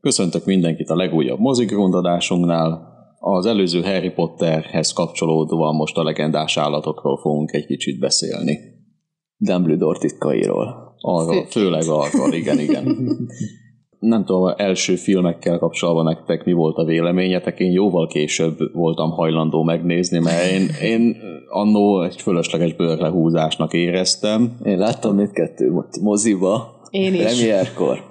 Köszöntök mindenkit a legújabb mozigrundadásunknál. Az előző Harry Potterhez kapcsolódóan most a legendás állatokról fogunk egy kicsit beszélni. Dumbledore titkairól. Arról, főleg arról, igen, igen. Nem tudom, első filmekkel kapcsolatban nektek mi volt a véleményetek, én jóval később voltam hajlandó megnézni, mert én, én annó egy fölösleges bőrlehúzásnak éreztem. Én láttam mindkettő moziba, én is. Premierkor.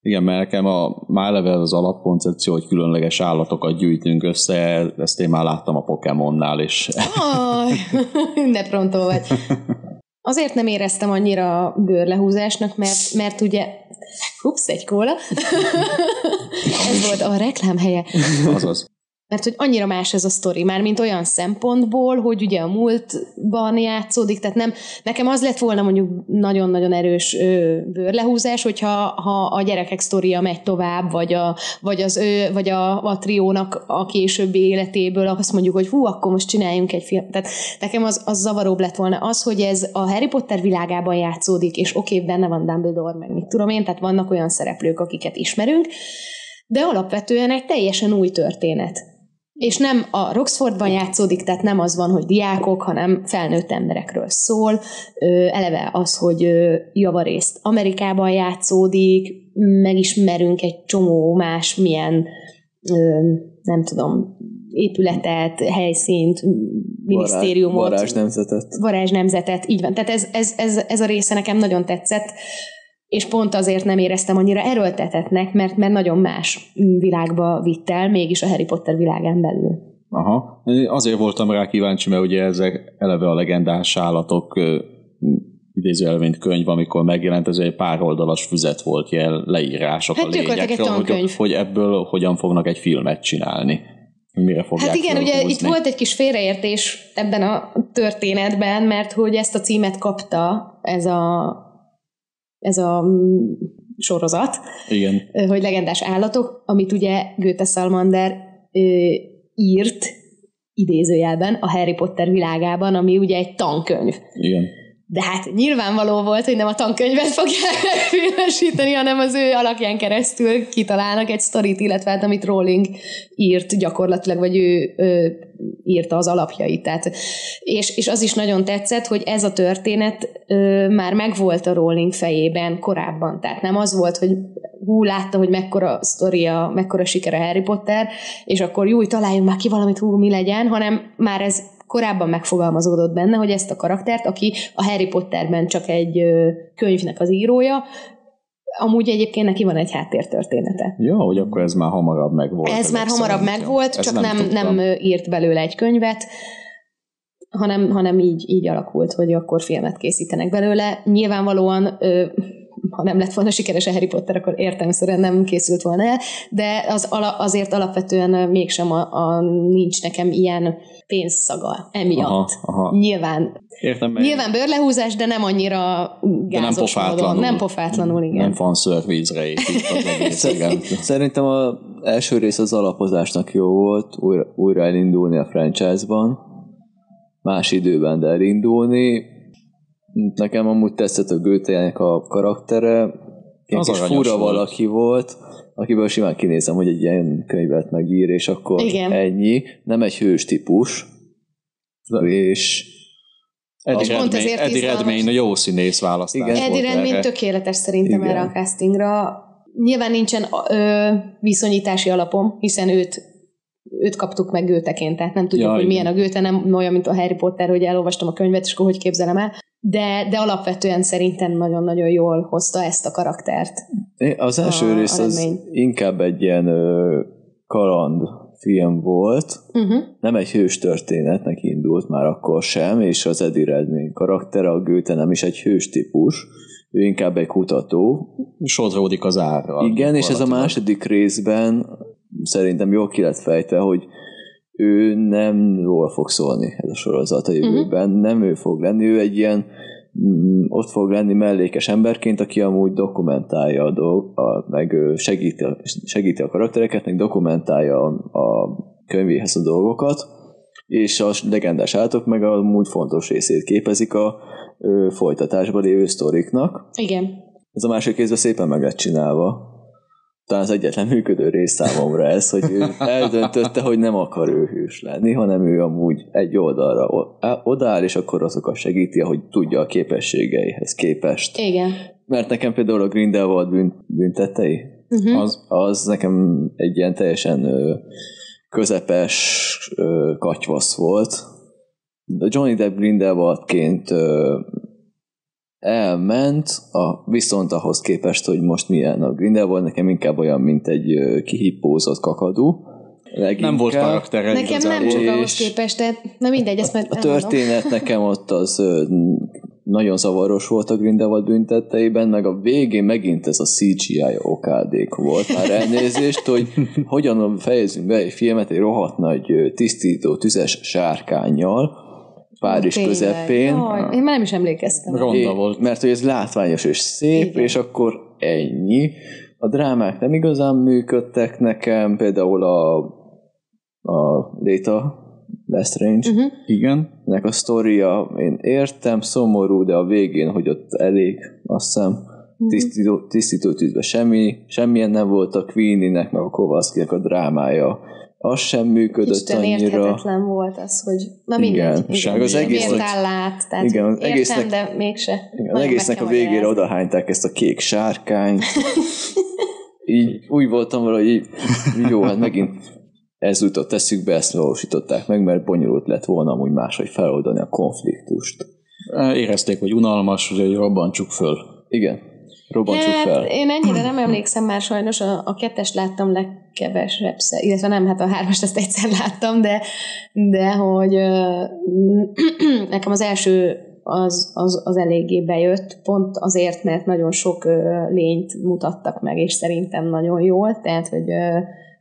Igen, mert nekem a, már eleve az alapkoncepció, hogy különleges állatokat gyűjtünk össze, ezt én már láttam a Pokémonnál is. Aj, de pronto vagy. Azért nem éreztem annyira bőrlehúzásnak, mert, mert ugye Ups, egy kóla. Ez volt a reklám helye. Azaz mert hogy annyira más ez a sztori, már mint olyan szempontból, hogy ugye a múltban játszódik, tehát nem, nekem az lett volna mondjuk nagyon-nagyon erős ö, bőrlehúzás, hogyha ha a gyerekek sztoria megy tovább, vagy a, vagy az ő, vagy a, a triónak a későbbi életéből azt mondjuk, hogy hú, akkor most csináljunk egy film. Tehát nekem az, az zavaróbb lett volna az, hogy ez a Harry Potter világában játszódik, és oké, okay, benne van Dumbledore, meg mit tudom én, tehát vannak olyan szereplők, akiket ismerünk, de alapvetően egy teljesen új történet és nem a Roxfordban játszódik, tehát nem az van, hogy diákok, hanem felnőtt emberekről szól. Eleve az, hogy javarészt Amerikában játszódik, megismerünk egy csomó más milyen, nem tudom, épületet, helyszínt, minisztériumot. Varázs nemzetet. Varázs nemzetet, így van. Tehát ez, ez, ez, ez a része nekem nagyon tetszett és pont azért nem éreztem annyira erőltetetnek, mert, mert nagyon más világba vitt el, mégis a Harry Potter világán belül. Aha. Azért voltam rá kíváncsi, mert ugye ezek eleve a legendás állatok idézőjelvényt könyv, amikor megjelent, ez egy pár oldalas füzet volt, ilyen leírások hát a lényegről, hogy, hogy ebből hogyan fognak egy filmet csinálni. Mire fogják Hát igen, ugye itt volt egy kis félreértés ebben a történetben, mert hogy ezt a címet kapta ez a ez a mm, sorozat, Igen. hogy legendás állatok, amit ugye Goethe Salmander írt idézőjelben a Harry Potter világában, ami ugye egy tankönyv. Igen. De hát nyilvánvaló volt, hogy nem a tankönyvet fogják filmesíteni, hanem az ő alakján keresztül kitalálnak egy sztorit, illetve hát amit Rowling írt gyakorlatilag, vagy ő, ő írta az alapjait. Tehát, és, és az is nagyon tetszett, hogy ez a történet ö, már megvolt a Rowling fejében korábban. Tehát nem az volt, hogy hú, látta, hogy mekkora sztoria, mekkora sikere Harry Potter, és akkor jó, találjunk már ki valamit, hú, mi legyen, hanem már ez korábban megfogalmazódott benne, hogy ezt a karaktert, aki a Harry Potterben csak egy könyvnek az írója, amúgy egyébként neki van egy háttértörténete. Ja, hogy akkor ez már hamarabb megvolt. Ez már hamarabb megvolt, csak nem, nem, nem írt belőle egy könyvet, hanem, hanem így, így alakult, hogy akkor filmet készítenek belőle. Nyilvánvalóan ö, ha nem lett volna sikeres a Harry Potter, akkor értelmszerűen nem készült volna el, de az, azért alapvetően mégsem a, a, nincs nekem ilyen pénzszaga emiatt. Aha, aha. Nyilván, Értem, nyilván bőrlehúzás, de nem annyira gázos de nem pofátlanul, módon. Nem pofátlanul, igen. Nem fanszörvízre épít Szerintem az első rész az alapozásnak jó volt, újra, újra elindulni a franchise-ban, más időben, de elindulni. Nekem amúgy tetszett a goethe a karaktere, Ilyen az kis fura volt. valaki volt, akiből simán kinézem, hogy egy ilyen könyvet megír, és akkor Igen. ennyi. Nem egy hős típus, és Eddie Redmayne, Eddie Redmayne jó színész választás Igen. Eddie Redmayne tökéletes szerintem Igen. erre a castingra. Nyilván nincsen ö, viszonyítási alapom, hiszen őt őt kaptuk meg gőteként, tehát nem tudjuk, ja, hogy milyen a gőte, nem olyan, mint a Harry Potter, hogy elolvastam a könyvet, és akkor hogy képzelem el. De, de alapvetően szerintem nagyon-nagyon jól hozta ezt a karaktert. Az első a, rész a az inkább egy ilyen ö, kaland film volt, uh-huh. nem egy hős történetnek indult már akkor sem, és az Eddie Redmayne karaktere, a Goethe nem is egy hős típus, ő inkább egy kutató. Sodródik az árral. Igen, és ez a második részben szerintem jól ki lett fejtve, hogy ő nem róla fog szólni ez a sorozat a jövőben, uh-huh. nem ő fog lenni, ő egy ilyen mm, ott fog lenni mellékes emberként, aki amúgy dokumentálja a dolg, a, meg segíti, segíti a karaktereket, meg dokumentálja a, a könyvéhez a dolgokat, és a legendás állatok meg amúgy fontos részét képezik a ö, folytatásban lévő sztoriknak. Igen. Ez a másik részben szépen meg lett csinálva. Talán az egyetlen működő rész számomra ez, hogy ő eldöntötte, hogy nem akar ő hős lenni, hanem ő amúgy egy oldalra odáll, és akkor azokat segíti, hogy tudja a képességeihez képest. Igen. Mert nekem például a Grindelwald bűn, büntetei, uh-huh. az, az nekem egy ilyen teljesen ö, közepes ö, katyvasz volt. De Johnny Depp Grindelwaldként ö, elment, a, viszont ahhoz képest, hogy most milyen a Grindelwald, nekem inkább olyan, mint egy kihippózott kakadú. Leginkább. Nem volt karaktere Nekem igazából. nem csak ahhoz képest, de na mindegy, ezt A, a történet nekem ott az nagyon zavaros volt a Grindelwald büntetteiben, meg a végén megint ez a CGI okádék volt már elnézést, hogy hogyan fejezünk be egy filmet egy rohadt nagy tisztító tüzes sárkányjal, Párizs Tényleg. közepén. Jaj, én már nem is emlékeztem. Ronda volt. Mert hogy ez látványos és szép, Igen. és akkor ennyi. A drámák nem igazán működtek nekem, például a, a Data Lestrange. Uh-huh. Igen. Nek a sztoria, én értem, szomorú, de a végén, hogy ott elég, azt hiszem, uh-huh. tisztító, tisztító tűzbe semmi, semmilyen nem volt a Queenie-nek, meg a Kowalski-nek a drámája az sem működött Isten annyira. érthetetlen volt az, hogy na mindegy. Igen, igen. az egész miért áll át, tehát igen, az egésznek, értem, de mégse. Igen, az egésznek a végére odahányták ezt a kék sárkányt. így úgy voltam valahogy, így, jó, hát megint ez jutott eszükbe, ezt valósították meg, mert bonyolult lett volna amúgy máshogy feloldani a konfliktust. Érezték, hogy unalmas, hogy robbantsuk föl. Igen robbantsuk hát, fel. Én ennyire nem emlékszem már sajnos, a, a kettest láttam legkevesebb, illetve nem, hát a hármast ezt egyszer láttam, de, de hogy nekem az első az, az, az eléggé bejött, pont azért, mert nagyon sok lényt mutattak meg, és szerintem nagyon jól, tehát, hogy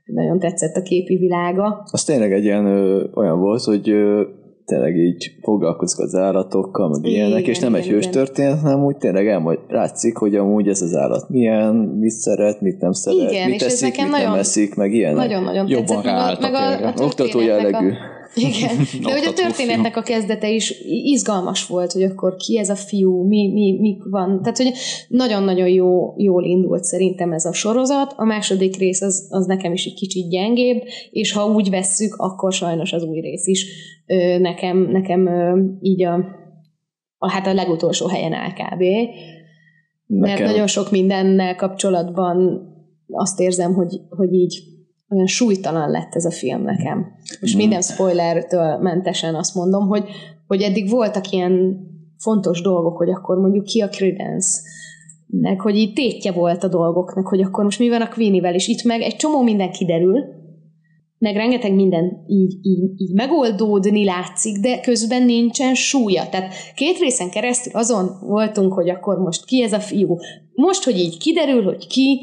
nagyon tetszett a képi világa. Az tényleg egy ilyen ö, olyan volt, hogy ö, tényleg így foglalkozik az állatokkal, meg igen, ilyenek, és nem igen, egy hős történet, hanem úgy tényleg elmagy, látszik, hogy amúgy ez az állat milyen, mit szeret, mit nem szeret, igen, mit eszik, mit nagyon, nem eszik, meg ilyenek. Nagyon-nagyon Jobban tetszett, meg a, meg a, a Oktató jellegű. A, igen, de hogy a történetnek a kezdete is izgalmas volt, hogy akkor ki ez a fiú, mi, mi, mi van. Tehát, hogy nagyon-nagyon jó, jól indult szerintem ez a sorozat. A második rész az, az nekem is egy kicsit gyengébb, és ha úgy vesszük, akkor sajnos az új rész is ö, nekem, nekem ö, így a, a, hát a legutolsó helyen áll kb. Mert nagyon sok mindennel kapcsolatban azt érzem, hogy, hogy így olyan súlytalan lett ez a film nekem. És mm. minden spoilertől mentesen azt mondom, hogy, hogy eddig voltak ilyen fontos dolgok, hogy akkor mondjuk ki a Credence, meg hogy így tétje volt a dolgoknak, hogy akkor most mi van a Queenie-vel, és itt meg egy csomó minden kiderül, meg rengeteg minden így, így, így megoldódni látszik, de közben nincsen súlya. Tehát két részen keresztül azon voltunk, hogy akkor most ki ez a fiú. Most, hogy így kiderül, hogy ki,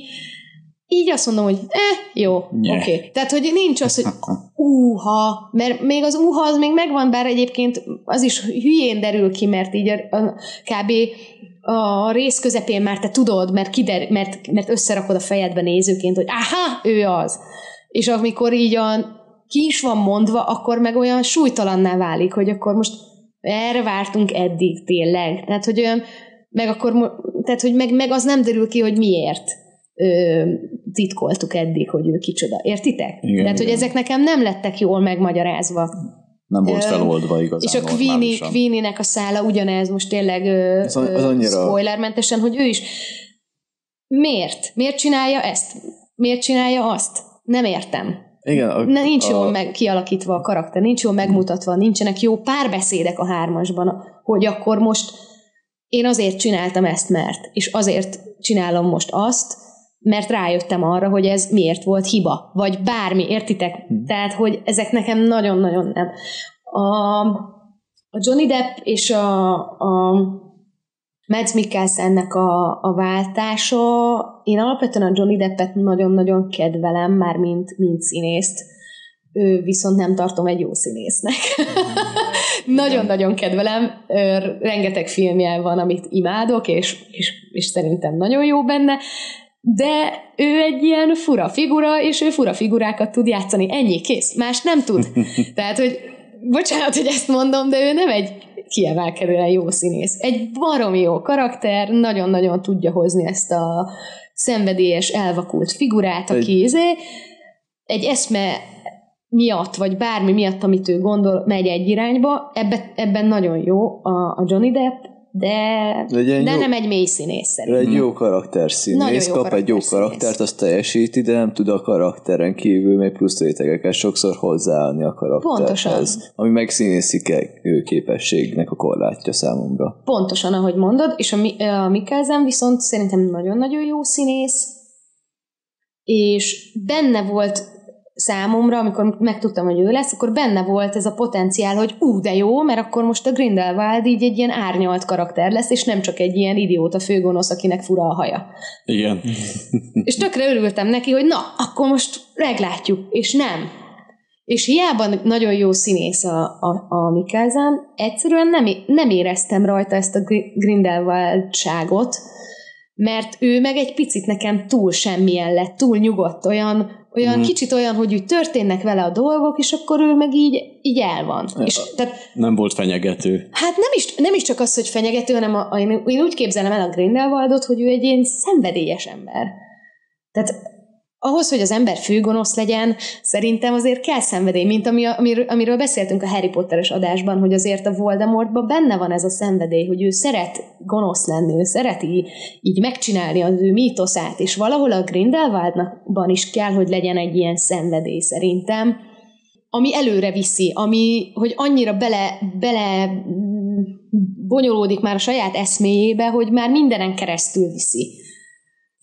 így azt mondom, hogy eh, jó, oké. Okay. Tehát, hogy nincs az, hogy úha, mert még az úha az még megvan, bár egyébként az is hülyén derül ki, mert így a, a, kb. a rész közepén már te tudod, mert, kider, mert, mert összerakod a fejedbe nézőként, hogy aha, ő az. És amikor így a, ki is van mondva, akkor meg olyan súlytalanná válik, hogy akkor most erre vártunk eddig tényleg. Tehát, hogy olyan, meg akkor, tehát, hogy meg, meg az nem derül ki, hogy miért ö, titkoltuk eddig, hogy ő kicsoda. Értitek? Igen, Tehát, igen. hogy ezek nekem nem lettek jól megmagyarázva. Nem volt feloldva igazán. És a Queenie, Queenie-nek a szála ugyanez, most tényleg ö, az, az annyira... spoilermentesen, hogy ő is miért? Miért csinálja ezt? Miért csinálja azt? Nem értem. Igen, a, ne, nincs a... jól meg kialakítva a karakter, nincs jól megmutatva, nincsenek jó párbeszédek a hármasban, hogy akkor most én azért csináltam ezt, mert, és azért csinálom most azt, mert rájöttem arra, hogy ez miért volt hiba, vagy bármi, értitek? Hmm. Tehát, hogy ezek nekem nagyon-nagyon nem. A, a Johnny Depp és a, a Mads Mikkelsennek a, a váltása, én alapvetően a Johnny Deppet nagyon-nagyon kedvelem, már mint, mint színészt, ő viszont nem tartom egy jó színésznek. Nagyon-nagyon kedvelem, rengeteg filmje van, amit imádok, és, és, és szerintem nagyon jó benne, de ő egy ilyen fura figura, és ő fura figurákat tud játszani. Ennyi, kész. Más nem tud. Tehát, hogy bocsánat, hogy ezt mondom, de ő nem egy kiemelkedően jó színész. Egy baromi jó karakter, nagyon-nagyon tudja hozni ezt a szenvedélyes, elvakult figurát, aki egy, izé, egy eszme miatt, vagy bármi miatt, amit ő gondol, megy egy irányba, ebbe, ebben nagyon jó a, a Johnny Depp, de, de jó, nem egy mély színész szerintem. Egy jó karakter színész, kap karakter egy jó karaktert, azt teljesíti, de nem tud a karakteren kívül még plusz rétegeket sokszor hozzáállni a karakterhez. Pontosan. Ami meg színészi képességnek a korlátja számomra. Pontosan, ahogy mondod, és a, a Mikkelzen viszont szerintem nagyon-nagyon jó színész, és benne volt számomra, amikor megtudtam, hogy ő lesz, akkor benne volt ez a potenciál, hogy ú, de jó, mert akkor most a Grindelwald így egy ilyen árnyalt karakter lesz, és nem csak egy ilyen idióta főgonosz, akinek fura a haja. Igen. és tökre örültem neki, hogy na, akkor most meglátjuk, és nem. És hiába nagyon jó színész a, a, a Mikkelzen, egyszerűen nem, nem éreztem rajta ezt a Grindelwald-ságot, mert ő meg egy picit nekem túl semmilyen lett, túl nyugodt, olyan olyan mm. kicsit olyan, hogy úgy történnek vele a dolgok, és akkor ő meg így, így el van. Ja, és, tehát, nem volt fenyegető. Hát nem is, nem is csak az, hogy fenyegető, hanem a, én, én úgy képzelem el a Grindelwaldot, hogy ő egy ilyen szenvedélyes ember. Tehát ahhoz, hogy az ember főgonosz legyen, szerintem azért kell szenvedély, mint ami, amiről, amiről beszéltünk a Harry Potteres adásban, hogy azért a Voldemortban benne van ez a szenvedély, hogy ő szeret gonosz lenni, ő szereti így megcsinálni az ő mítoszát, és valahol a Grindelwaldban is kell, hogy legyen egy ilyen szenvedély szerintem, ami előre viszi, ami, hogy annyira bele, bele bonyolódik már a saját eszméjébe, hogy már mindenen keresztül viszi.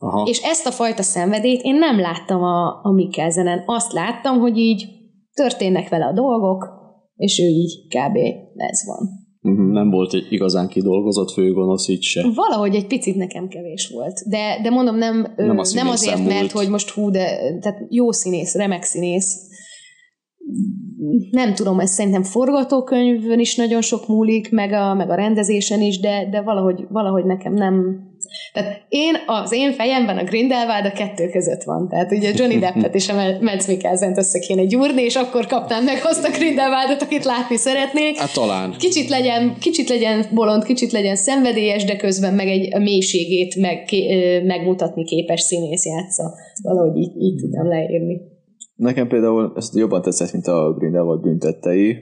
Aha. És ezt a fajta szenvedét én nem láttam a, a Mikkelzenen. Azt láttam, hogy így történnek vele a dolgok, és ő így kb. ez van. Mhm, nem volt egy igazán kidolgozott főgonosz így se. Valahogy egy picit nekem kevés volt. De, de mondom, nem, nem, nem azért, múlt. mert hogy most hú, de tehát jó színész, remek színész. Nem tudom, ez szerintem forgatókönyvön is nagyon sok múlik, meg a, meg a rendezésen is, de, de valahogy, valahogy nekem nem, tehát én, az én fejemben a Grindelwald a kettő között van. Tehát ugye Johnny Deppet és a Mads Mikkelsen össze kéne gyúrni, és akkor kapnám meg azt a Grindelwaldot, akit látni szeretnék. Hát talán. Kicsit legyen, kicsit legyen bolond, kicsit legyen szenvedélyes, de közben meg egy a mélységét meg, megmutatni képes színész játsza. Valahogy így, így tudnám leírni. Nekem például ezt jobban tetszett, mint a Grindelwald büntettei,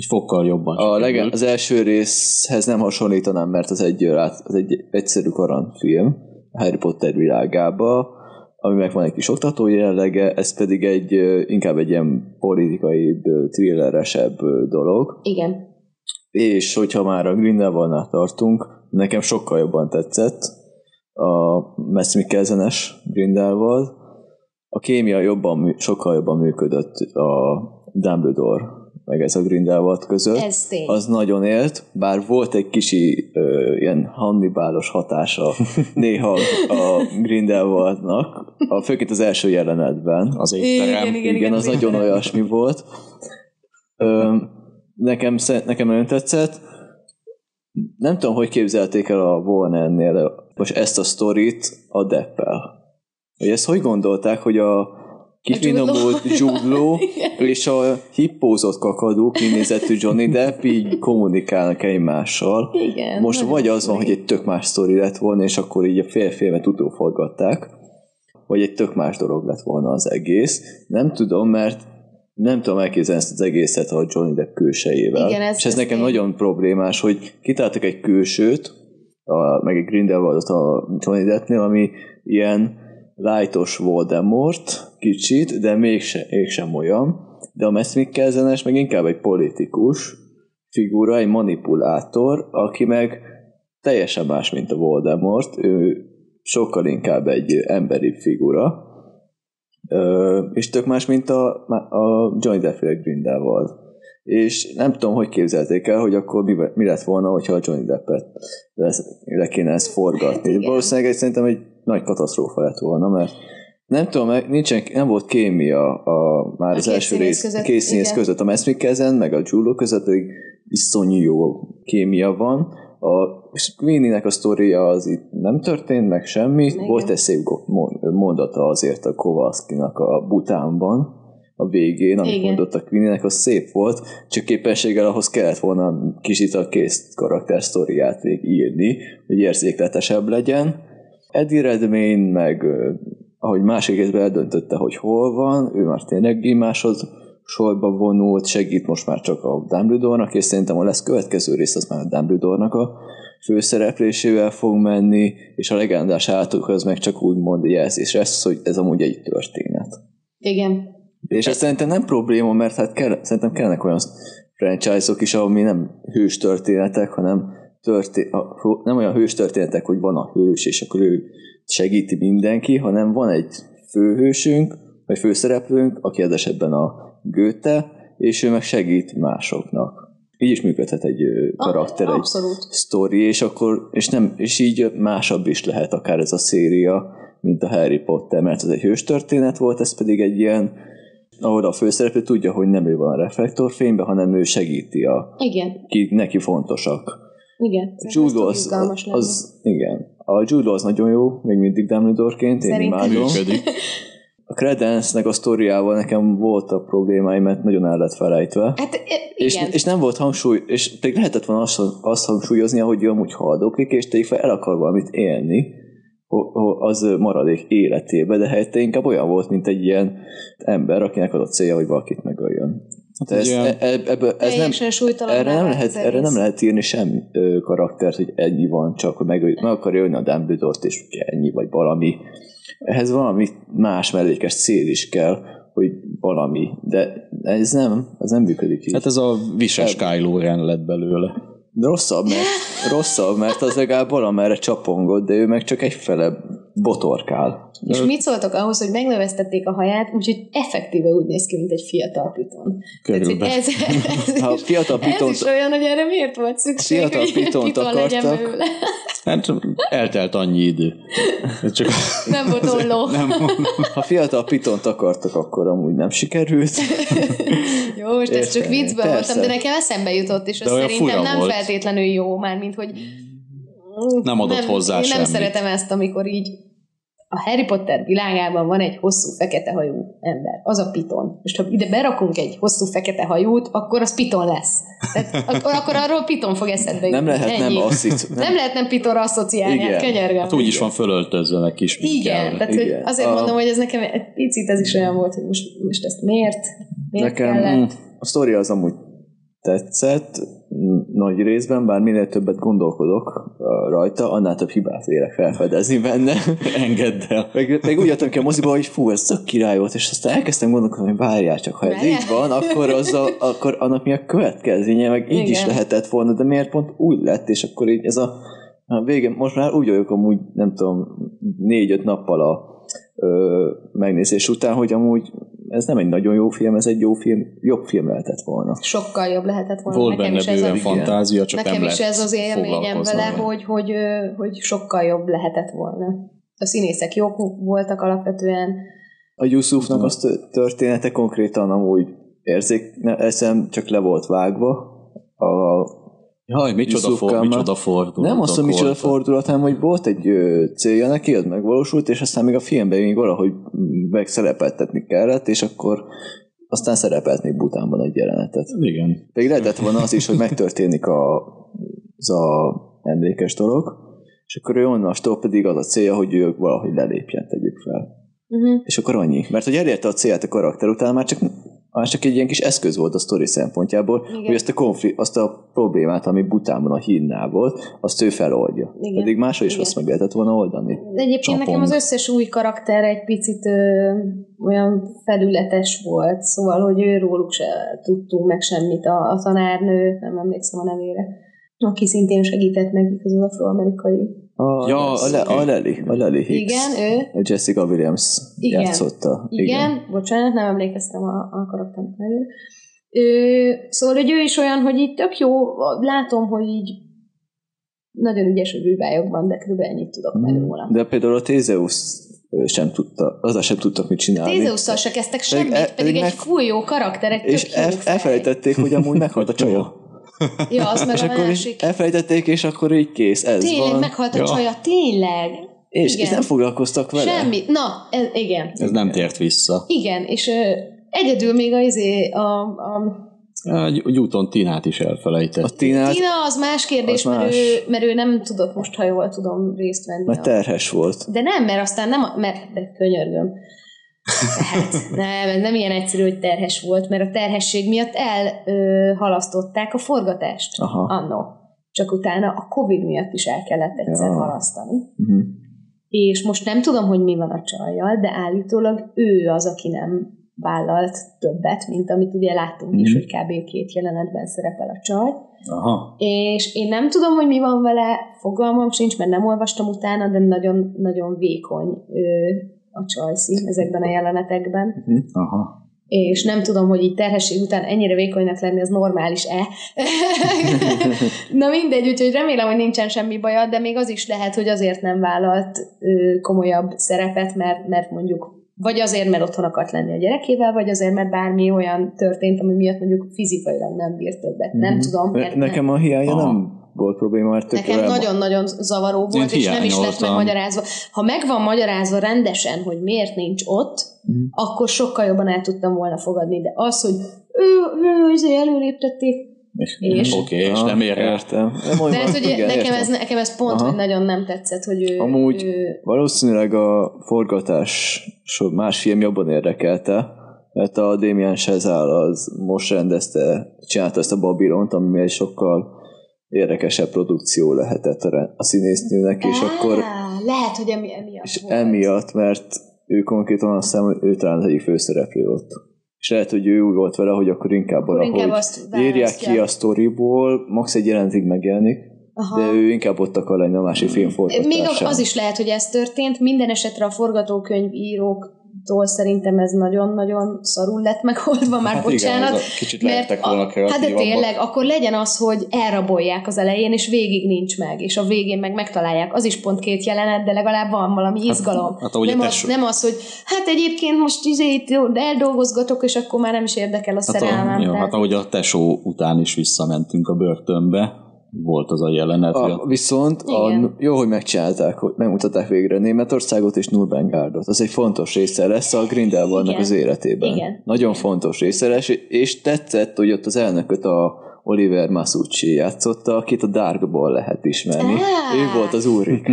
egy fokkal jobban. A legen, az első részhez nem hasonlítanám, mert az egy, az egy egyszerű karanfilm a Harry Potter világába, ami meg van egy kis oktató jellege, ez pedig egy inkább egy ilyen politikai, thrilleresebb dolog. Igen. És hogyha már a Grindelwaldnál tartunk, nekem sokkal jobban tetszett a Mess Mikkelzenes Grindelwald. A kémia jobban, sokkal jobban működött a Dumbledore meg ez a Grindelwald között, ez az nagyon élt, bár volt egy kisi ö, ilyen Hannibálos hatása néha a Grindelwaldnak, a, főként az első jelenetben. Az étterem. Igen, igen, igen, az igen, nagyon olyasmi volt. Ö, nekem, nekem nagyon tetszett. Nem tudom, hogy képzelték el a Warner-nél most ezt a sztorit a Deppel. Hogy ezt hogy gondolták, hogy a kifinomult Jude és a hippózott kakadó kinézetű Johnny Depp így kommunikálnak egymással. Igen, Most vagy az van, hogy egy tök más sztori lett volna, és akkor így a fél-félmet utóforgatták, vagy egy tök más dolog lett volna az egész. Nem tudom, mert nem tudom elképzelni ezt az egészet a Johnny Depp külsejével. Igen, ez és ez nekem én. nagyon problémás, hogy kitáltak egy külsőt, a, meg egy Grindelwaldot a Johnny Deppnél, ami ilyen lightos Voldemort, kicsit, de mégsem, mégsem olyan. De a Mads Mikkelsenes meg inkább egy politikus figura, egy manipulátor, aki meg teljesen más, mint a Voldemort. Ő sokkal inkább egy emberi figura. Ö, és tök más, mint a, a Johnny Depp Grindelwald. És nem tudom, hogy képzelték el, hogy akkor mi, mi lett volna, hogyha a Johnny Deppet le kéne ezt forgatni. Igen. Valószínűleg szerintem egy nagy katasztrófa lett volna, mert nem tudom, nincsen, nem volt kémia a, már a az első rész között, két színész között, a Mads meg a Julo között pedig iszonyú jó kémia van. A Queenie-nek a sztoria az itt nem történt meg semmi, igen. volt egy szép mondata azért a Kowalski-nak a butánban, a végén, amit Igen. mondott a Queennek, az szép volt, csak képességgel ahhoz kellett volna kicsit a kész karakter sztoriát még írni, hogy érzékletesebb legyen. Eddie Redmayne meg ahogy másik részben eldöntötte, hogy hol van, ő már tényleg máshoz sorba vonult, segít most már csak a Dumbledore-nak, és szerintem a lesz következő rész, az már a Dumbledore-nak a főszereplésével fog menni, és a legendás az meg csak úgy mond jelzés lesz, hogy ez amúgy egy történet. Igen. És ez szerintem nem probléma, mert hát kell, szerintem kellenek olyan franchise-ok is, ahol mi nem hős történetek, hanem történ- a- nem olyan hős történetek, hogy van a hős, és akkor ő segíti mindenki, hanem van egy főhősünk, vagy főszereplőnk, aki ez esetben a Goethe, és ő meg segít másoknak. Így is működhet egy karakter, egy Abszolút. sztori, és akkor, és nem, és így másabb is lehet akár ez a széria, mint a Harry Potter, mert ez egy hős történet volt, ez pedig egy ilyen, ahol a főszereplő tudja, hogy nem ő van a reflektorfényben, hanem ő segíti a, Igen. ki neki fontosak. Igen. Jude az, lenne. az, igen. A Jude Law az nagyon jó, még mindig Dumbledore-ként, én imádom. A Credence-nek a sztoriával nekem voltak problémáim, mert nagyon el lett felejtve. Hát e- És, és nem volt hangsúly, és pedig lehetett volna azt, azt hangsúlyozni, hogy amúgy haldoklik, és tegyük fel, el akar valamit élni, az maradék életébe, de helyette inkább olyan volt, mint egy ilyen ember, akinek az a célja, hogy valakit megöljön. Hát ez, ugye- e, e, ebből, ez nem, erre nem, lehet, erre nem lehet írni sem ö, karaktert, hogy ennyi van, csak hogy meg, meg akarja ölni a Dumbledore-t, és ennyi, vagy valami. Ehhez valami más mellékes cél is kell, hogy valami, de ez nem, ez nem működik így. Hát ez a vises Kylo Ren lett belőle. De rosszabb, mert, rosszabb, mert az legalább valamerre csapongott, de ő meg csak egyfele botorkál. És mit szóltok ahhoz, hogy megnövesztették a haját, úgyhogy effektíve úgy néz ki, mint egy fiatal piton. Körülbelül. ez, ez, Ha is, fiatal ez pitont- is olyan, hogy erre miért volt szükség, Fiatal hogy pitont piton akartak. Hát eltelt annyi idő. Ez Csak Nem volt olló. nem Ha fiatal pitont akartak, akkor amúgy nem sikerült. Jó, most ezt csak viccben voltam, de nekem eszembe jutott, és ez olyan szerintem nem volt. feltétlenül jó, már mint hogy Nem adott hozzá Én nem semmit. szeretem ezt, amikor így a Harry Potter világában van egy hosszú fekete hajú ember, az a piton. Most ha ide berakunk egy hosszú fekete hajót, akkor az piton lesz. Tehát akkor, akkor arról piton fog eszedbe jutni. Nem lehet Ennyi. nem asszit. nem, nem lehet nem pitonra asszociálni, Igen. hát könyörgöm. Hát úgy is van fölöltözve, meg kis Igen, tehát hogy Igen. azért A- mondom, hogy ez nekem egy picit ez is olyan volt, hogy most, most ezt miért? Miért Nekem kellett? mm, a sztori az amúgy tetszett, nagy részben, bár minél többet gondolkodok rajta, annál több hibát vélek felfedezni benne. Engedd el. Meg, meg úgy jöttem ki a moziba, hogy fú, ez tök király volt, és aztán elkezdtem gondolkodni, hogy várjál csak, ha ez így van, akkor, az a, akkor annak mi a következménye, meg így Igen. is lehetett volna, de miért pont úgy lett, és akkor így ez a, a végén, most már úgy vagyok amúgy, nem tudom, négy-öt nappal a ö, megnézés után, hogy amúgy ez nem egy nagyon jó film, ez egy jó film, jobb film lehetett volna. Sokkal jobb lehetett volna. Volt nekem benne is ez a bőven fantázia, csak Nekem nem is ez az élményem vele, hogy, hogy, hogy sokkal jobb lehetett volna. A színészek jók voltak alapvetően. A Yusufnak az tö- története konkrétan amúgy érzék, ne, eszem csak le volt vágva. A, Jaj, micsoda, for, micsoda fordulat. nem azt, hogy micsoda fordulat, hanem hogy volt egy ö, célja neki, az megvalósult, és aztán még a filmben még valahogy megszerepeltetni kellett, és akkor aztán szerepelt még Butánban egy jelenetet. Igen. Pedig lehetett volna az is, hogy megtörténik a, az a emlékes dolog, és akkor ő onnastól pedig az a célja, hogy ők valahogy lelépjen, tegyük fel. Uh-huh. És akkor annyi. Mert hogy elérte a célját a karakter után, már csak, már csak egy ilyen kis eszköz volt a sztori szempontjából, Igen. hogy ezt a, konfli- azt a problémát, ami Butánban a hínnál volt, azt ő feloldja. Igen. Pedig máshol is Igen. azt meg lehetett volna oldani. De egyébként Csapong. nekem az összes új karakter egy picit ö, olyan felületes volt, szóval, hogy őróluk se tudtunk meg semmit. A, a tanárnő, nem emlékszem a nevére, aki szintén segített nekik, az az afroamerikai. A, Ja, a, le, a Lely, a Lely Hicks. Igen, ő. A Jessica Williams Igen. játszotta. Igen, bocsánat, nem emlékeztem a, a karakternek nevére. Szóval, hogy ő is olyan, hogy így tök jó, látom, hogy így nagyon ügyes a bűvályokban, de kb. ennyit tudok meg róla. De például a Tézeus sem tudta, azzal sem tudtak mit csinálni. Tézeusszal se kezdtek semmit, e- pedig, pedig egy meg- full jó karakter, egy És el, elfelejtették, hogy amúgy meghalt a csaja. Ja, az meg és a akkor másik. elfelejtették, és akkor így kész, ez Tényleg van. meghalt a Ja. csaja, tényleg. És, Igen. és nem foglalkoztak vele. Semmi. Na, ez, igen. Ez nem tért vissza. Igen, és ö, Egyedül még az izé, a, a egy, egy úton Tinát is elfelejtett. A Tinát, Tina az más kérdés, az mert, más. Ő, mert ő nem tudott most, ha jól tudom, részt venni. mert a- terhes volt. De nem, mert aztán nem, a- mert de könyörgöm. Tehát nem, ez nem ilyen egyszerű, hogy terhes volt, mert a terhesség miatt elhalasztották a forgatást Aha. annó. Csak utána a Covid miatt is el kellett egyszer Ja. halasztani. Uh-huh. És most nem tudom, hogy mi van a csajjal, de állítólag ő az, aki nem vállalt többet, mint amit ugye láttunk is, Mhm. hogy kb. két jelenetben szerepel a csaj. Aha. És én nem tudom, hogy mi van vele, fogalmam sincs, mert nem olvastam utána, de nagyon-nagyon vékony ő, a csajszi ezekben a jelenetekben. Aha. És nem tudom, hogy így terhesség után ennyire vékonynak lenni, az normális-e. Na mindegy, úgyhogy remélem, hogy nincsen semmi baja, de még az is lehet, hogy azért nem vállalt ö, komolyabb szerepet, mert, mert mondjuk vagy azért, mert otthon akart lenni a gyerekével, vagy azért, mert bármi olyan történt, ami miatt mondjuk fizikailag nem bír többet. Nem tudom. Mert Nekem a hiánya Aha. nem volt probléma, mert Nekem nagyon-nagyon zavaró volt, és nem is lett megmagyarázva. Ha meg van magyarázva rendesen, hogy miért nincs ott, Mhm. akkor sokkal jobban el tudtam volna fogadni. De az, hogy ő, ő, ő előléptették, és? Oké, és Ja, nem ér rá. Értem. De ez ugye igen, nekem, értem. ez, nekem ez pont, Aha. hogy nagyon nem tetszett, hogy ő... Amúgy- ő Valószínűleg a forgatás so- más film jobban érdekelte, mert a Damien Chazelle az most rendezte, csinálta ezt a Babylont, ami egy sokkal érdekesebb produkció lehetett a, színésznőnek, és Á, akkor Lehet, hogy emi, emiatt és volt. emiatt, mert ő konkrétan azt hiszem, hogy ő talán az egyik főszereplő ott. És lehet, hogy ő úgy volt vele, hogy akkor inkább Akkor valahogy inkább azt írják ki a sztoriból, max egy jelentig megjelenik, Aha. de ő inkább ott akar lenni a másik film Még forgatásán. az is lehet, hogy ez történt. Minden esetre a forgatókönyvíróktól szerintem ez nagyon-nagyon szarul lett megoldva, már Hát bocsánat. igen, kicsit mert volna a, hát de tényleg, akkor legyen az, hogy elrabolják az elején, és végig nincs meg, és a végén meg megtalálják. Az is pont két jelenet, de legalább van valami izgalom. hát a nem, az, nem az, hogy hát egyébként most izé eldolgozgatok, és akkor már nem is érdekel a Hát, szerelmem. a, jó, tehát- hát ahogy a tesó után is visszamentünk a börtönbe, volt az a jelenet, A, viszont Igen. a, jó, hogy megcsinálták, hogy megmutatták végre Németországot és Nürnbergardot. Az egy fontos része lesz a Grindelwaldnak az életében. Igen. Nagyon fontos része lesz, és tetszett, hogy ott az elnököt a Oliver Masucci játszotta, akit a Darkból lehet ismerni. Á. Ő volt az Úrik.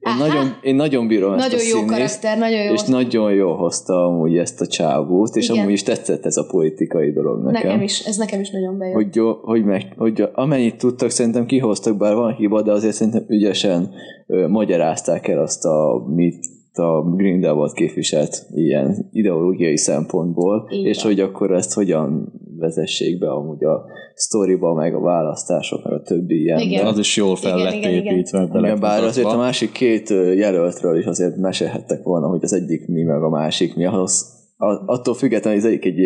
Én nagyon, én nagyon bírom ezt Nagyon a jó színészt, karakter, nagyon jó. és nagyon jól hozta amúgy ezt a csávót, és Igen. amúgy is tetszett ez a politikai dolog nekem nekem is, ez nekem is nagyon bejött. hogy, jó, hogy, meg, hogy amennyit tudtak, szerintem kihoztak, bár van hiba, de azért szerintem ügyesen ö, magyarázták el azt, a, mit a Grindelwald képviselt ilyen ideológiai szempontból, Így és hogy akkor ezt hogyan vezessék be amúgy a sztoriba, meg a választások, meg a többi ilyen. Igen. az is jól fel Igen, lett igen, igen. építve. Igen, bár azért a másik két jelöltről is azért mesélhettek volna, hogy az egyik mi, meg a másik mi. Ahhoz, a- attól függetlenül, hogy az egyik egy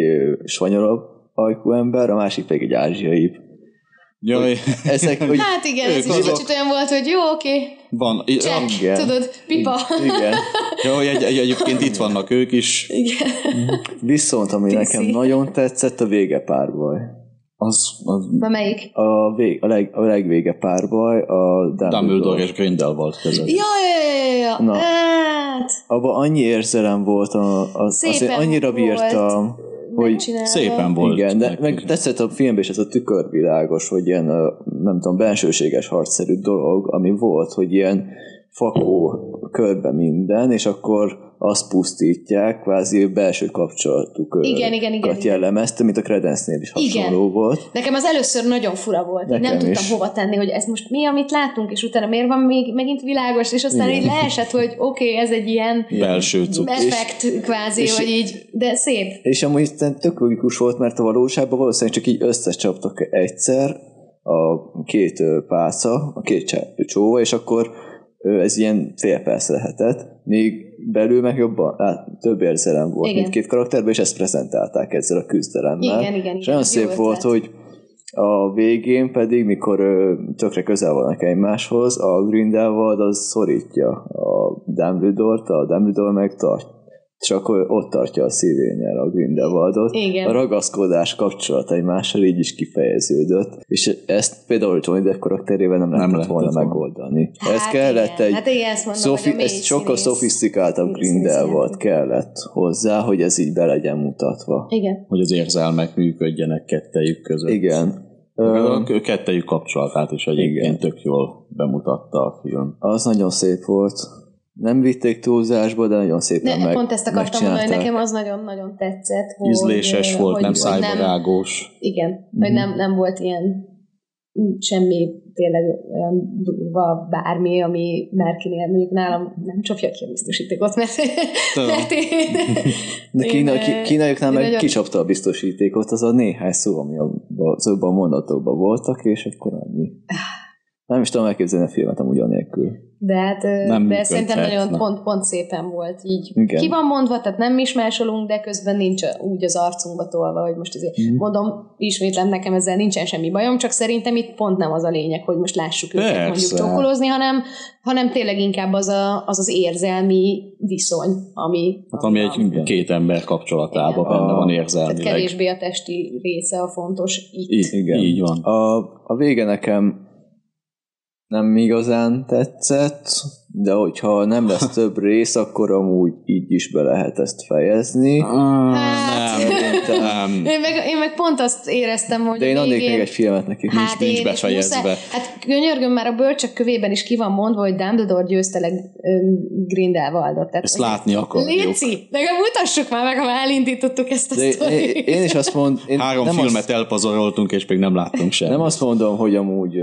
svanyorabb ajkú ember, a másik pedig egy ázsiai. Jaj, Ezek, hogy Hát igen, ez Ők is azok- kicsit olyan volt, hogy jó, oké, van. check, Igen. tudod, pipa. Igen. Ja, hogy egy, egy, egyébként itt vannak ők is. Igen. Viszont, ami PC. nekem nagyon tetszett, a vége párbaj. Az, az Na melyik? A, vég, a, leg, a legvége párbaj a Dumbledore. Dumbledore és Grindelwald között. Ja, ja, ja, ja, ja. Na. Hát, Abban annyi érzelem volt, a, az, azért annyira volt bírtam, hogy megcsinálva. Szépen volt. igen, de meg- tetszett a filmben is ez a tükörvilágos, hogy ilyen, nem tudom, bensőséges harcszerű dolog, ami volt, hogy ilyen fakó körbe minden, és akkor azt pusztítják, kvázi belső kapcsolatukat Igen, igen, igen, igen. jellemezte, mint a Credence-nél is Igen. hasonló volt. Nekem az először nagyon fura volt. Én nem Nekem tudtam is. hova tenni, hogy ez most mi, amit látunk, és utána miért van még megint világos, és aztán Igen. így leesett, hogy oké, okay, ez egy ilyen Belső cucc. effekt kvázi, és- hogy így, de szép. És amúgy tök logikus volt, mert a valóságban valószínűleg csak így összecsaptak egyszer a két pálca, a két csóva, és akkor ez ilyen fél perc lehetett, még belül meg jobban, hát, több érzelem volt Igen. mindkét karakterben, és ezt prezentálták ezzel a küzdelemmel. Igen, igen, És igen, olyan jó szép volt, hogy a végén pedig, mikor ö, tökre közel vannak egymáshoz, a Grindelwald az szorítja a Dumbledore-t, a Dumbledore meg tart, csak ott tartja a szívénél a Grindelwaldot. Igen. A ragaszkodás kapcsolat egymással így is kifejeződött, és ezt például Johnny Depp karakterével nem, nem lehetett lehetett volna megoldani. Hát ez kellett igen. egy Hát igen, ezt mondom, szofi- hogy a mély ez sokkal szofisztikáltabb Grindelwald kellett hozzá, hogy ez így be legyen mutatva. Igen. Hogy az érzelmek működjenek kettejük között. Igen. A kettejük kapcsolatát is egyébként Igen. tök jól bemutatta a film. az nagyon szép volt. Nem vitték túlzásba, de nagyon szépen Ne, meg, pont ezt akartam mondani, hogy megcsinálták. nekem az nagyon-nagyon tetszett. Hogy, Ízléses volt, hogy, nem hogy szájbarágós. Igen, hogy Mhm. nem, nem volt ilyen semmi tényleg olyan durva bármi, ami Merkinél mondjuk nálam nem csapja ki a biztosítékot, mert, mert én, De kína, én, ki, eh, kínaiaknál én meg nagyon- kicsapta a biztosítékot, az a néhány szó, ami abban- azokban a mondatokban voltak, és akkor annyi. Nem is tudom elképzelni a filmet amúgy anélkül. De hát Nem de szerintem nagyon na. pont, pont szépen volt így. Igen. Ki van mondva, tehát nem is másolunk, de közben nincs úgy az arcunkba tolva, hogy most azért Mhm. mondom, ismétlem nekem ezzel nincsen semmi bajom, csak szerintem itt pont nem az a lényeg, hogy most lássuk őket Persze. mondjuk csokolozni, hanem, hanem tényleg inkább az, a, az az érzelmi viszony, ami, Hát ami van. egy két ember kapcsolatában Igen. benne van Tehát érzelmileg. kevésbé a testi része a fontos itt. Így, Igen. így van. A, a vége nekem nem igazán tetszett, de hogyha nem lesz több rész, akkor amúgy így is be lehet ezt fejezni. Hát- nem, nem. Én meg, én meg pont azt éreztem, hogy De én adnék még egy filmet neki. Hát nincs is befejezve. muszáj. Hát könyörgöm, már a bölcsök kövében is ki van mondva, hogy Dumbledore győzte le Grindelwaldot. Tehát, Ezt látni akarjuk. Léci, de mutassuk már meg, ha már elindítottuk ezt a De én, én, is azt mondom, Három nem filmet azt, elpazaroltunk, és még nem láttunk semmit. nem azt mondom, hogy amúgy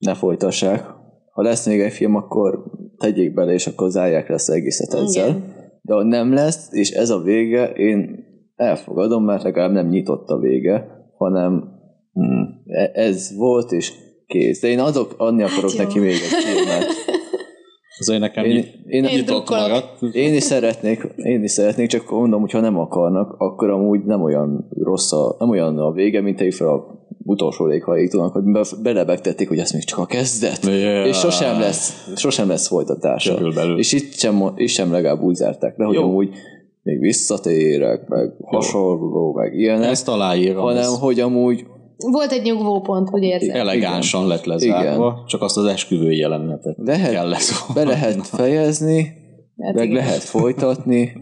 ne folytassák. Ha lesz még egy film, akkor tegyék bele, és akkor zárják le az egészet ezzel. Igen. De ha nem lesz, és ez a vége, én elfogadom, mert legalább nem nyitott a vége, hanem hmm, e- ez volt, és kész. De én adok, adni akarok jó. neki még egy filmet. Azért nekem Én, én, én, Én én is szeretnék, én is szeretnék, csak mondom, hogy ha nem akarnak, akkor amúgy nem olyan rossz a, nem olyan a vége, mint egy fel a utolsó léghaig tudnak, hogy be, belebegtették, hogy ez még csak a kezdet. Yeah. És sosem lesz, sosem lesz folytatása. Körülbelül. És itt sem, itt sem legalább úgy zárták le, hogy Jó. amúgy még visszatérek, meg hasonló, meg ilyenek, Ezt aláírom. hanem ez hogy amúgy Volt egy nyugvópont, úgy érzem. elegánsan lett lezárva, csak azt az esküvői jelenetet lehet, kellett be volna. lehet fejezni, Hát meg igen. lehet folytatni,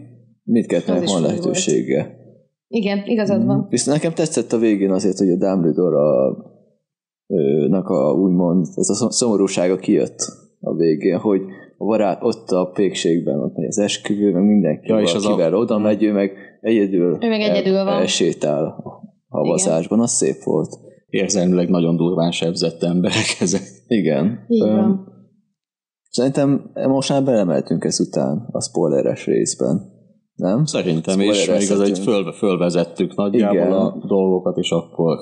mindkettőnek van lehetősége. Igen, igazad van. Viszont nekem tetszett a végén azért, hogy a Dumbledore a, nak a úgymond, ez a szom- szomorúsága kijött a végén, hogy a barát ott a pékségben, ott megy az esküvő, meg mindenki, Ja, és az a- akivel oda megy, ő meg egyedül, Ő meg egyedül van. elsétál a havazásban, az szép volt. Érzelmileg nagyon durván sebzett emberek ezek. Igen. Így van. Szerintem most már belemeltünk ezután a spoileres részben. Nem? Szerintem, és még az egy föl, fölvezettük nagyjából Igen. a dolgokat, és akkor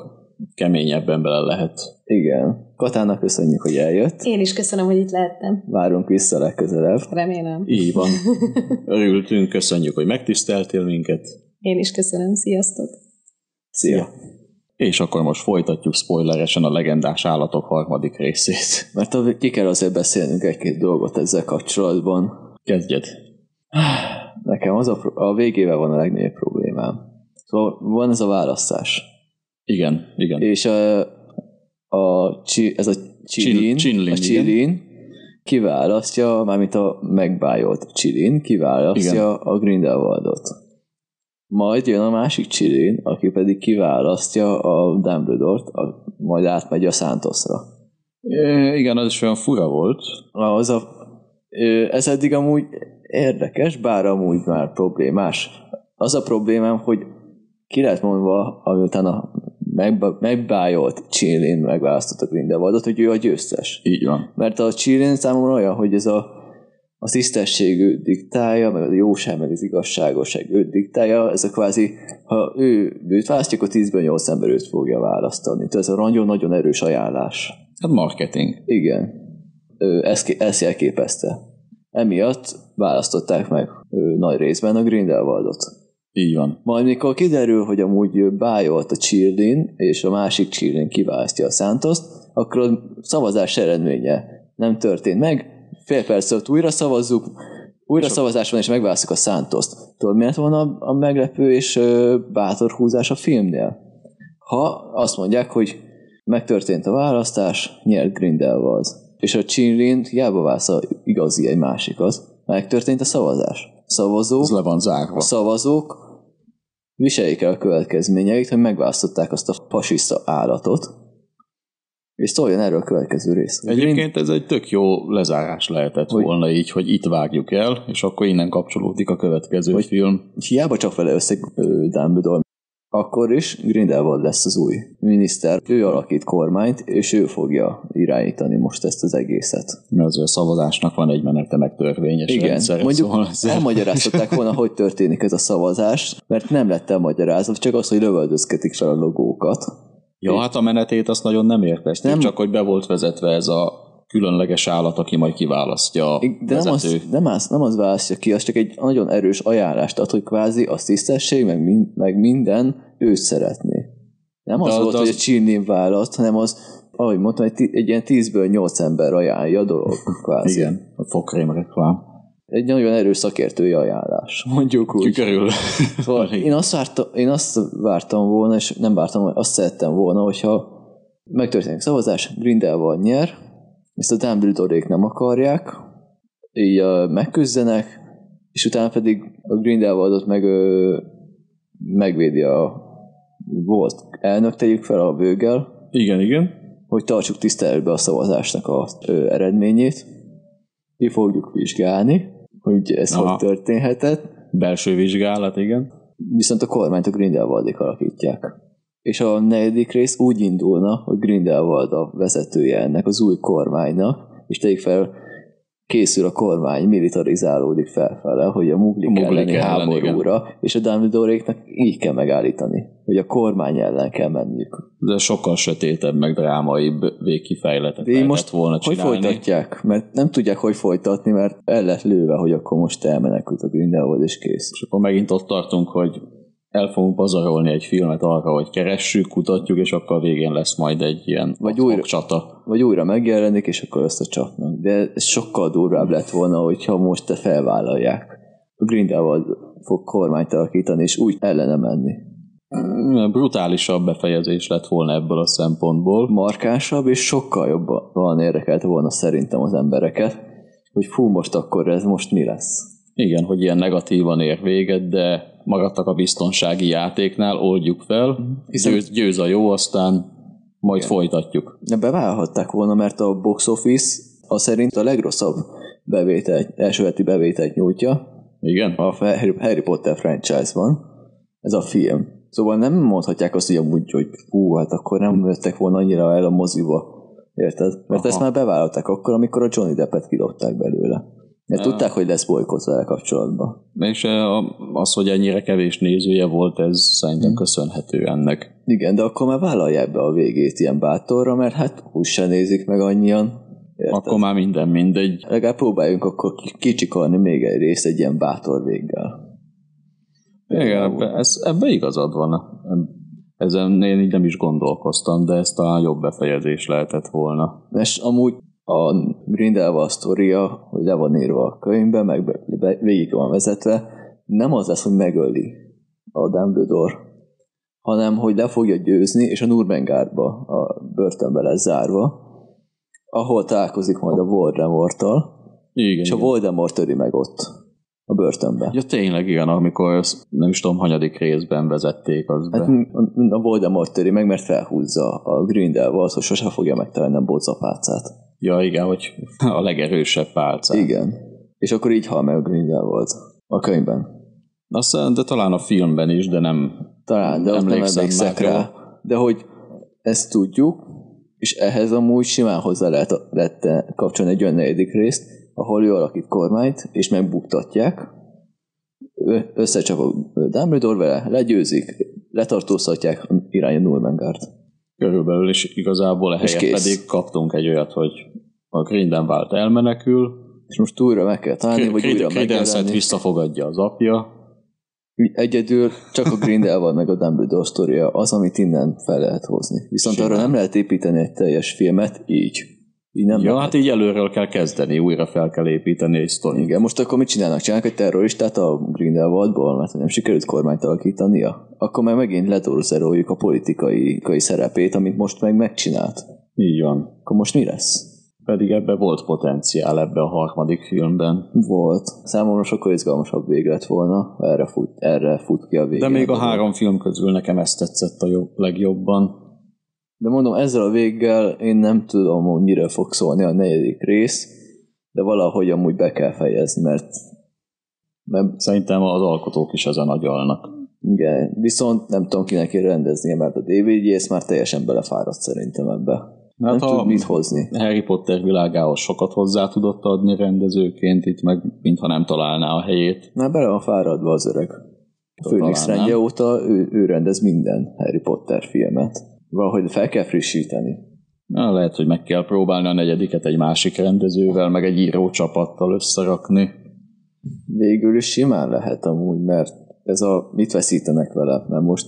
keményebben bele lehet. Igen. Katának köszönjük, hogy eljött. Én is köszönöm, hogy itt lehettem. Várunk vissza legközelebb. Remélem. Így van. Örültünk, köszönjük, hogy megtiszteltél minket. Én is köszönöm. Sziasztok. Szia! És akkor most folytatjuk spoileresen a legendás állatok harmadik részét. Mert ki kell azért beszélnünk egy-két dolgot ezzel kapcsolatban. Kezdjed. Nekem az a, a végével van a legnagyobb problémám. Szóval van ez a választás. Igen, igen. És a, a ez a csilin, Csinlin, a csilin kiválasztja, mármint a megbájolt csilin, kiválasztja Igen. a Grindelwaldot. Majd jön a másik csilin, aki pedig kiválasztja a Dumbledore-t, a, majd átmegy a Santosra. É, igen, az is olyan fura volt. Az a, ez eddig amúgy érdekes, bár amúgy már problémás. Az a problémám, hogy ki lett mondva, amiután a megba- megbájolt Csillin megválasztott a Grindelwaldot, hogy ő a győztes. Így van. Mert a Csillin számomra olyan, hogy ez a, a tisztesség őt diktálja, meg a jóság, meg az igazságosság őt diktálja, ez a kvázi, ha ő őt választja, akkor 10-ből 8 ember őt fogja választani. Tehát ez a nagyon-nagyon erős ajánlás. Hát marketing. Igen. Ö, ezt, ezt jelképezte. Emiatt választották meg ö, nagy részben a Grindelwaldot. Így van. Majd mikor kiderül, hogy amúgy ő bájolt a Childin, és a másik Childin kiválasztja a Santoszt, akkor a szavazás eredménye nem történt meg. Fél perc alatt újra szavazzuk, Újra szavazás van, és megválasztjuk a Santos-t. Tudod, mi lett volna a, a meglepő és ö, bátor húzás a filmnél? Ha azt mondják, hogy megtörtént a választás, nyert Grindelwald. És a Chinlin hiába válsz a igazi egy másikat, megtörtént a szavazás. Szavazók, Ez le van zárva. szavazók viseljék el a következményeit, hogy megválasztották azt a fasiszta állatot, és szóljon erről a következő rész. Egyébként ez egy tök jó lezárás lehetett Hogy- volna így, hogy itt vágjuk el, és akkor innen kapcsolódik a következő Hogy- film. hiába csak vele össze Dumbledore, akkor is Grindelwald lesz az új miniszter. Ő alakít kormányt, és ő fogja irányítani most ezt az egészet. Mert azért a szavazásnak van egy menete, meg törvényes Igen, rendszere, mondjuk szóval elmagyaráztatták volna, hogy történik ez a szavazás, mert nem lett elmagyarázat, csak az, hogy lövöldözkedik fel a logókat. Ja, hát a menetét azt nagyon nem értezték, Nem. nem. csak hogy be volt vezetve ez a különleges állat, aki majd kiválasztja a De nem az, nem, az, nem az választja ki, az csak egy nagyon erős ajánlást ad, hogy kvázi az tisztesség, meg, min, meg minden őt szeretné. Nem az De volt, de hogy az- a Csinnin választ, hanem az, ahogy mondtam, egy, egy ilyen 10-ből 8 ember ajánlja a dolog, kvázi. Igen, a fogkrém reklám. Egy nagyon erős szakértői ajánlás, mondjuk úgy. Körül. Szóval én azt, vártam, én azt vártam volna, és nem vártam, azt szerettem volna, hogyha megtörténik szavazás, Grindelwald nyer, ezt a Dumbledore-ék nem akarják, így uh, megküzdenek, és utána pedig a Grindelwaldot meg ö, megvédi a volt elnök, tegyük fel a bőggel, Igen, igen. hogy tartsuk tiszteletbe a szavazásnak a ö, eredményét. Mi fogjuk vizsgálni, hogy ez Aha. hogy történhetett, Belső vizsgálat, igen. viszont a kormányt a Grindelwaldék alakítják. És a negyedik rész úgy indulna, hogy Grindelwald a vezetője ennek az új kormánynak, és tegyük fel, készül a kormány, militarizálódik felfele, hogy a muglik, A muglik elleni ellen, háborúra, és a Dumbledore-éknak így kell megállítani, hogy a kormány ellen kell menniük. De sokkal sötétebb, meg drámaibb végkifejletet De most volna hogy csinálni. folytatják? Mert nem tudják, hogy folytatni, mert el lett lőve, hogy akkor most elmenekült a Grindelwald, és kész. És akkor megint ott tartunk, hogy el fogunk pazarolni egy filmet arra, hogy keressük, kutatjuk, és akkor a végén lesz majd egy ilyen Vagy újra- csata. vagy újra megjelenik, és akkor összecsapnak. De ez sokkal durvább lett volna, hogyha most te felvállalják. A Grindelwald fog kormányt alakítani, és úgy ellene menni. Mm, Brutálisabb befejezés lett volna ebből a szempontból. Markánsabb, és sokkal jobban érdekelte volna szerintem az embereket, hogy fú, most akkor ez most mi lesz. Igen, hogy ilyen negatívan ér véget, de maradtak a biztonsági játéknál, oldjuk fel, Hiszen- győz, győz a jó, aztán majd folytatjuk. De bevállalhatták volna, mert a box office a szerint a legrosszabb bevétel, első heti bevételt nyújtja Igen? a Harry Harry Potter franchise-ban. Ez a film. Szóval nem mondhatják azt, hogy amúgy, hogy hú, hát akkor nem jöttek volna annyira el a moziba. Érted? Mert Aha. ezt már bevállalták akkor, amikor a Johnny Deppet kidobták belőle. Ja. tudták, hogy lesz bolykot vele kapcsolatban. És az, hogy ennyire kevés nézője volt, ez szerintem köszönhető ennek. Igen, de akkor már vállalják be a végét ilyen bátorra, mert hát úgy se nézik meg annyian. Érted? Akkor már minden mindegy. Legalább próbáljunk akkor ki- kicsikarni még egy részt egy ilyen bátor véggel. Igen, ebbe, ez, ebbe igazad van. Ezen én így nem is gondolkoztam, de ez talán jobb befejezés lehetett volna. És amúgy a Grindelwald sztoria, hogy le van írva a könyvben, meg be, be, végig van vezetve, nem az lesz, hogy megöli a Dumbledore, hanem hogy le fogja győzni, és a Nurmengárba, a börtönbe lesz zárva, ahol találkozik majd a Voldemorttal, Igen, és a igen. Voldemort töri meg ott, a börtönbe. Ja, tényleg igen, amikor ezt nem is tudom, hanyadik részben vezették az be. Hát a- a Voldemort töri meg, mert felhúzza a Grindelwald, hogy sose fogja megtalálni a bocapácát. Ja, igen, hogy a legerősebb pálca. Igen. És akkor így hal meg a Grindelwald a könyvben. Aztán, de talán a filmben is, de nem Talán, de ott nem Emlékszem emlékszek már, rá. De hogy ezt tudjuk, és ehhez amúgy simán hozzá lehet, lehet kapcsolni egy olyan negyedik részt, ahol ő alakít kormányt, és megbuktatják, összecsap a Dumbledore vele, legyőzik, letartóztatják irány a Nurmengard. Körülbelül, és igazából És ehelyett kész. pedig kaptunk egy olyat, hogy a Grindelwald elmenekül, És most újra meg kell találni, vagy újra Credenset megjelenni. visszafogadja az apja, Egyedül csak a Grindelwald meg a Dumbledore sztoria az, amit innen fel lehet hozni. Viszont Simán. arra nem lehet építeni egy teljes filmet így. Így nem Ja, lehet. hát így előről kell kezdeni, újra fel kell építeni egy sztorit. Igen, most akkor mit csinálnak? Csinálnak egy terroristát a Grindelwaldból, mert nem sikerült kormányt alakítania? Akkor meg megint letorzeroljuk a politikai, szerepét, amit most meg megcsinált. Így van. Akkor most mi lesz? Pedig ebbe volt potenciál ebbe a harmadik filmben. Volt. Számomra sokkal izgalmasabb vég lett volna, erre fut, erre fut ki a végén. De még a három film közül nekem ezt tetszett a jobb, legjobban. De mondom, ezzel a véggel én nem tudom, hogy mire fog szólni a negyedik rész, de valahogy amúgy be kell fejezni, mert, mert Szerintem az alkotók is ezen agyalnak. igen, viszont nem tudom kinek kell rendeznie, mert a DVD ezt már teljesen belefáradt szerintem ebbe. Hát nem tud mit hozni. Harry Potter világához sokat hozzá tudott adni rendezőként, itt meg mintha nem találná a helyét. Már bele van fáradva az öreg. Főnix rendje óta ő, ő rendez minden Harry Potter filmet. Valahogy fel kell frissíteni. Na, lehet, hogy meg kell próbálni a negyediket egy másik rendezővel, meg egy írócsapattal összerakni. Végül is simán lehet amúgy, mert ez a mit veszítenek vele, mert most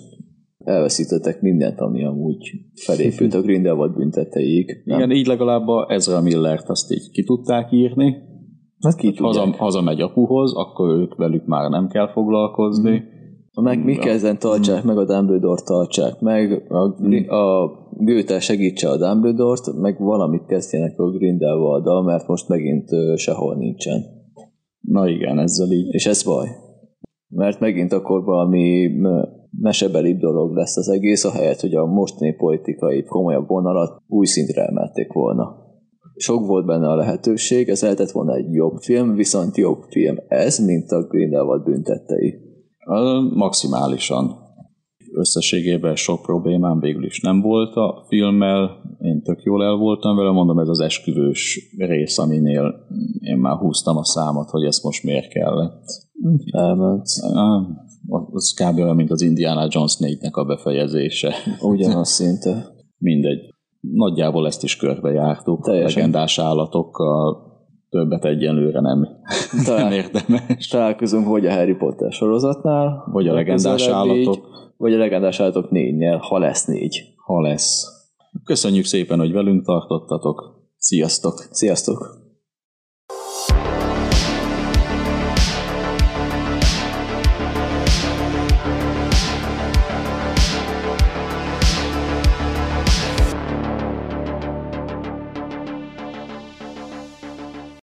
elveszítettek mindent, ami amúgy felépült a Grindelwald bünteteiig. Nem? Igen, így legalább a Ezra Millert azt így ki tudták írni. Hát ki Haza, hazamegy apuhoz, akkor ők velük már nem kell foglalkozni. Meg Mikkelzen tartsák meg, a Dumbledore tartsák meg, a, a Goethe segítse a Dumbledore-t, meg valamit kezdjenek a Grindelwald-dal, mert most megint sehol nincsen. Na igen, ezzel így. És ez baj. Mert megint akkor valami m- mesebelibb dolog lesz az egész, ahelyett, hogy a mostani politikai komolyabb vonalat új szintre emelték volna. Sok volt benne a lehetőség, ez lehetett volna egy jobb film, viszont jobb film ez, mint a Grindelwald büntettei. Maximálisan. Összességében sok problémám végül is nem volt a filmmel, én tök jól el voltam vele, mondom, ez az esküvős rész, aminél én már húztam a számot, hogy ezt most miért kellett. Elment. Az kb. olyan, mint az Indiana Jones 4-nek a befejezése. Ugyanaz szinte. Mindegy. Nagyjából ezt is körbejártuk. Teljesen. Legendás állatokkal többet egyenlőre nem, nem Talán érdemes. találkozunk vagy a Harry Potter sorozatnál, Vagy a legendás legközelebb így, állatok. vagy a legendás állatok négynél, ha lesz négy. Ha lesz. Köszönjük szépen, hogy velünk tartottatok. Sziasztok! Sziasztok!